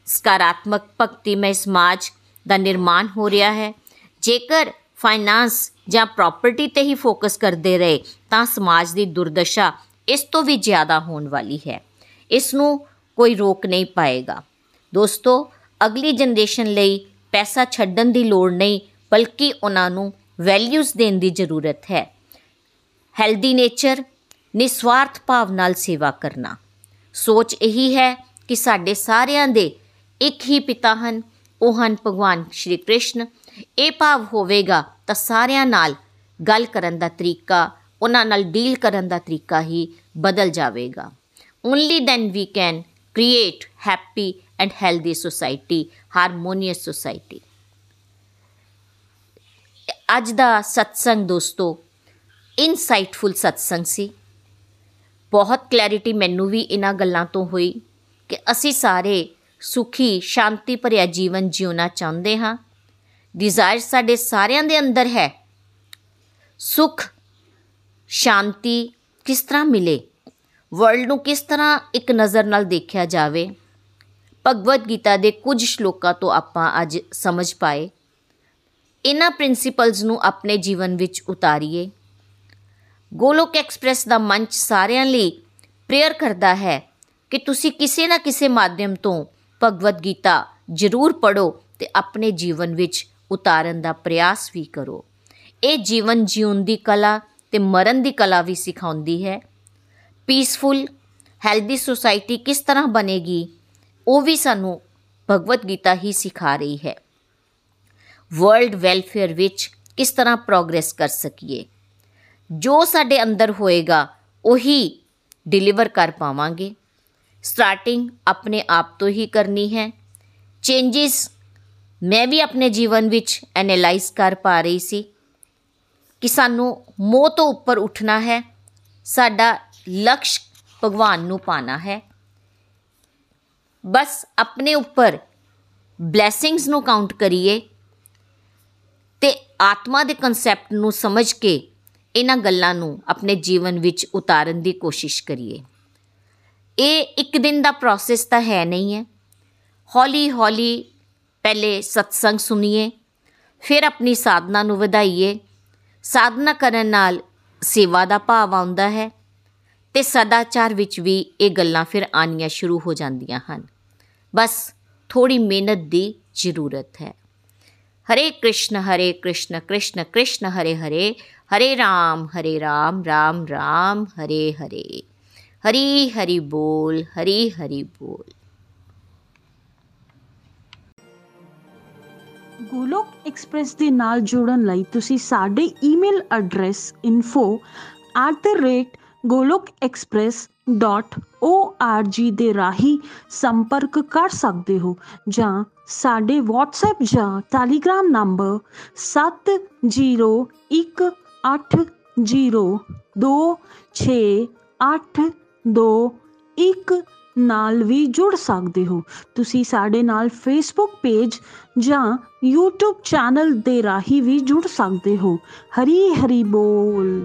ਸਕਾਰਾਤਮਕ ਭਗਤੀਮੈ ਸਮਾਜ ਦਾ ਨਿਰਮਾਣ ਹੋ ਰਿਹਾ ਹੈ। ਜੇਕਰ ਫਾਈਨਾਂਸ ਜਾਂ ਪ੍ਰਾਪਰਟੀ ਤੇ ਹੀ ਫੋਕਸ ਕਰਦੇ ਰਹੇ, ਤਾਂ ਸਮਾਜ ਦੀ ਦੁਰਦਸ਼ਾ ਇਸ ਤੋਂ ਵੀ ਜ਼ਿਆਦਾ ਹੋਣ ਵਾਲੀ ਹੈ। ਇਸ ਨੂੰ ਕੋਈ ਰੋਕ ਨਹੀਂ ਪਾਏਗਾ। ਦੋਸਤੋ, ਅਗਲੀ ਜਨਰੇਸ਼ਨ ਲਈ ਪੈਸਾ ਛੱਡਣ ਦੀ ਲੋੜ ਨਹੀਂ, ਬਲਕਿ ਉਹਨਾਂ ਨੂੰ ਵੈਲਿਊਜ਼ ਦੇਣ ਦੀ ਜ਼ਰੂਰਤ ਹੈ। ਹੈਲਦੀ ਨੇਚਰ, ਨਿਸਵਾਰਥ ਭਾਵ ਨਾਲ ਸੇਵਾ ਕਰਨਾ। ਸੋਚ ਇਹੀ ਹੈ ਕਿ ਸਾਡੇ ਸਾਰਿਆਂ ਦੇ ਇੱਕ ਹੀ ਪਿਤਾ ਹਨ, ਉਹ ਹਨ ਭਗਵਾਨ ਸ਼੍ਰੀ ਕ੍ਰਿਸ਼ਨ। ਇਹ ਭਾਵ ਹੋਵੇਗਾ ਤਾਂ ਸਾਰਿਆਂ ਨਾਲ ਗੱਲ ਕਰਨ ਦਾ ਤਰੀਕਾ, ਉਹਨਾਂ ਨਾਲ ਡੀਲ ਕਰਨ ਦਾ ਤਰੀਕਾ ਹੀ ਬਦਲ ਜਾਵੇਗਾ। Only then we can create happy and healthy society harmonious society ਅੱਜ ਦਾ ਸਤਸੰਗ ਦੋਸਤੋ ਇਨਸਾਈਟਫੁਲ ਸਤਸੰਗ ਸੀ। ਬਹੁਤ ਕਲੈਰਿਟੀ ਮੈਨੂੰ ਵੀ ਇਹਨਾਂ ਗੱਲਾਂ ਤੋਂ ਹੋਈ ਕਿ ਅਸੀਂ ਸਾਰੇ ਸੁਖੀ, ਸ਼ਾਂਤੀ ਭਰਿਆ ਜੀਵਨ ਜਿਉਣਾ ਚਾਹੁੰਦੇ ਹਾਂ। ਡਿਜ਼ਾਇਰ ਸਾਡੇ ਸਾਰਿਆਂ ਦੇ ਅੰਦਰ ਹੈ। ਸੁਖ, ਸ਼ਾਂਤੀ ਕਿਸ ਤਰ੍ਹਾਂ ਮਿਲੇ? ਵਰਲਡ ਨੂੰ ਕਿਸ ਤਰ੍ਹਾਂ ਇੱਕ ਨਜ਼ਰ ਨਾਲ ਦੇਖਿਆ ਜਾਵੇ? ਭਗਵਦ ਗੀਤਾ ਦੇ ਕੁਝ ਸ਼ਲੋਕਾਂ ਤੋਂ ਆਪਾਂ ਅੱਜ ਸਮਝ ਪਾਏ। ਇਹਨਾਂ ਪ੍ਰਿੰਸੀਪਲਸ ਨੂੰ ਆਪਣੇ ਜੀਵਨ ਵਿੱਚ ਉਤਾਰੀਏ। ਗੋਲੋਕ ਐਕਸਪ੍ਰੈਸ ਦਾ ਮੰਚ ਸਾਰਿਆਂ ਲਈ ਪ੍ਰੇਅਰ ਕਰਦਾ ਹੈ ਕਿ ਤੁਸੀਂ ਕਿਸੇ ਨਾ ਕਿਸੇ ਮਾਧਿਅਮ ਤੋਂ ਭਗਵਦ ਗੀਤਾ ਜ਼ਰੂਰ ਪੜੋ ਤੇ ਆਪਣੇ ਜੀਵਨ ਵਿੱਚ ਉਤਾਰਨ ਦਾ ਪ੍ਰਯਾਸ ਵੀ ਕਰੋ। ਇਹ ਜੀਵਨ ਜਿਉਣ ਦੀ ਕਲਾ ਤੇ ਮਰਨ ਦੀ ਕਲਾ ਵੀ ਸਿਖਾਉਂਦੀ ਹੈ। ਪੀਸਫੁਲ, ਹੈਲਦੀ ਸੁਸਾਇਟੀ ਕਿਸ ਤਰ੍ਹਾਂ ਬਣੇਗੀ, ਉਹ ਵੀ ਸਾਨੂੰ ਭਗਵਦ ਗੀਤਾ ਹੀ ਸਿਖਾ ਰਹੀ ਹੈ। ਵਰਲਡ ਵੈਲਫੇਅਰ ਵਿੱਚ ਕਿਸ ਤਰ੍ਹਾਂ ਪ੍ਰੋਗਰੈਸ ਕਰ ਸਕੀਏ? ਜੋ ਸਾਡੇ ਅੰਦਰ ਹੋਏਗਾ, ਉਹੀ ਡਿਲੀਵਰ ਕਰ ਪਾਵਾਂਗੇ। ਸਟਾਰਟਿੰਗ ਆਪਣੇ ਆਪ ਤੋਂ ਹੀ ਕਰਨੀ ਹੈ। ਚੇਂਜਸ ਮੈਂ ਵੀ ਆਪਣੇ ਜੀਵਨ ਵਿੱਚ ਐਨਾਲਾਈਜ਼ ਕਰ ਪਾ ਰਹੀ ਸੀ ਕਿ ਸਾਨੂੰ ਮੋਹ ਤੋਂ ਉੱਪਰ ਉੱਠਣਾ ਹੈ। ਸਾਡਾ ਲਕਸ਼ ਭਗਵਾਨ ਨੂੰ ਪਾਣਾ ਹੈ। ਬਸ ਆਪਣੇ ਉੱਪਰ ਬਲੇਸਿੰਗਸ ਨੂੰ ਕਾਊਂਟ ਕਰੀਏ ਤੇ ਆਤਮਾ ਦੇ ਕਨਸੈਪਟ ਨੂੰ ਸਮਝ ਕੇ ਇਹਨਾਂ ਗੱਲਾਂ ਨੂੰ ਆਪਣੇ ਜੀਵਨ ਵਿੱਚ ਉਤਾਰਨ ਦੀ ਕੋਸ਼ਿਸ਼ ਕਰੀਏ। ਇਹ ਇੱਕ ਦਿਨ ਦਾ ਪ੍ਰੋਸੈਸ ਤਾਂ ਹੈ ਨਹੀਂ ਹੈ। ਹੌਲੀ ਹੌਲੀ ਪਹਿਲੇ ਸਤਸੰਗ ਸੁਣੀਏ, ਫਿਰ ਆਪਣੀ ਸਾਧਨਾ ਨੂੰ ਵਧਾਈਏ। ਸਾਧਨਾ ਕਰਨ ਨਾਲ ਸੇਵਾ ਦਾ ਭਾਵ ਆਉਂਦਾ ਹੈ ਤੇ ਸਦਾਚਾਰ ਵਿੱਚ ਵੀ ਇਹ ਗੱਲਾਂ ਫਿਰ ਆਣੀਆਂ ਸ਼ੁਰੂ ਹੋ ਜਾਂਦੀਆਂ ਹਨ। ਬਸ ਥੋੜੀ ਮਿਹਨਤ ਦੀ ਜ਼ਰੂਰਤ ਹੈ। ਹਰੇ ਕ੍ਰਿਸ਼ਨ ਹਰੇ ਕ੍ਰਿਸ਼ਨ ਕ੍ਰਿਸ਼ਨ ਕ੍ਰਿਸ਼ਨ, ਹਰੇ ਹਰੇ ਹਰੇ ਰਾਮ ਹਰੇ ਰਾਮ ਰਾਮ ਰਾਮ, ਹਰੇ ਹਰੇ। ਹਰੀ ਹਰੀ ਬੋਲ, ਹਰੀ ਹਰੀ ਬੋਲ। ਗੋਲੋਕ ਐਕਸਪ੍ਰੈਸ ਦੇ ਨਾਲ ਜੁੜਨ ਲਈ ਤੁਸੀਂ ਸਾਡੇ ਈਮੇਲ ਐਡਰੈਸ info@golokexpress.org ਦੇ ਰਾਹੀਂ ਸੰਪਰਕ ਕਰ ਸਕਦੇ ਹੋ ਜਾਂ ਸਾਡੇ WhatsApp ਜਾਂ Telegram ਨੰਬਰ 7018026821 ਨਾਲ ਵੀ ਜੁੜ ਸਕਦੇ ਹੋ। ਤੁਸੀਂ ਸਾਡੇ ਨਾਲ ਫੇਸਬੁੱਕ ਪੇਜ ਜਾਂ YouTube ਚੈਨਲ ਦੇ ਰਾਹੀਂ ਵੀ ਜੁੜ ਸਕਦੇ ਹੋ। ਹਰੀ ਹਰੀ ਬੋਲ।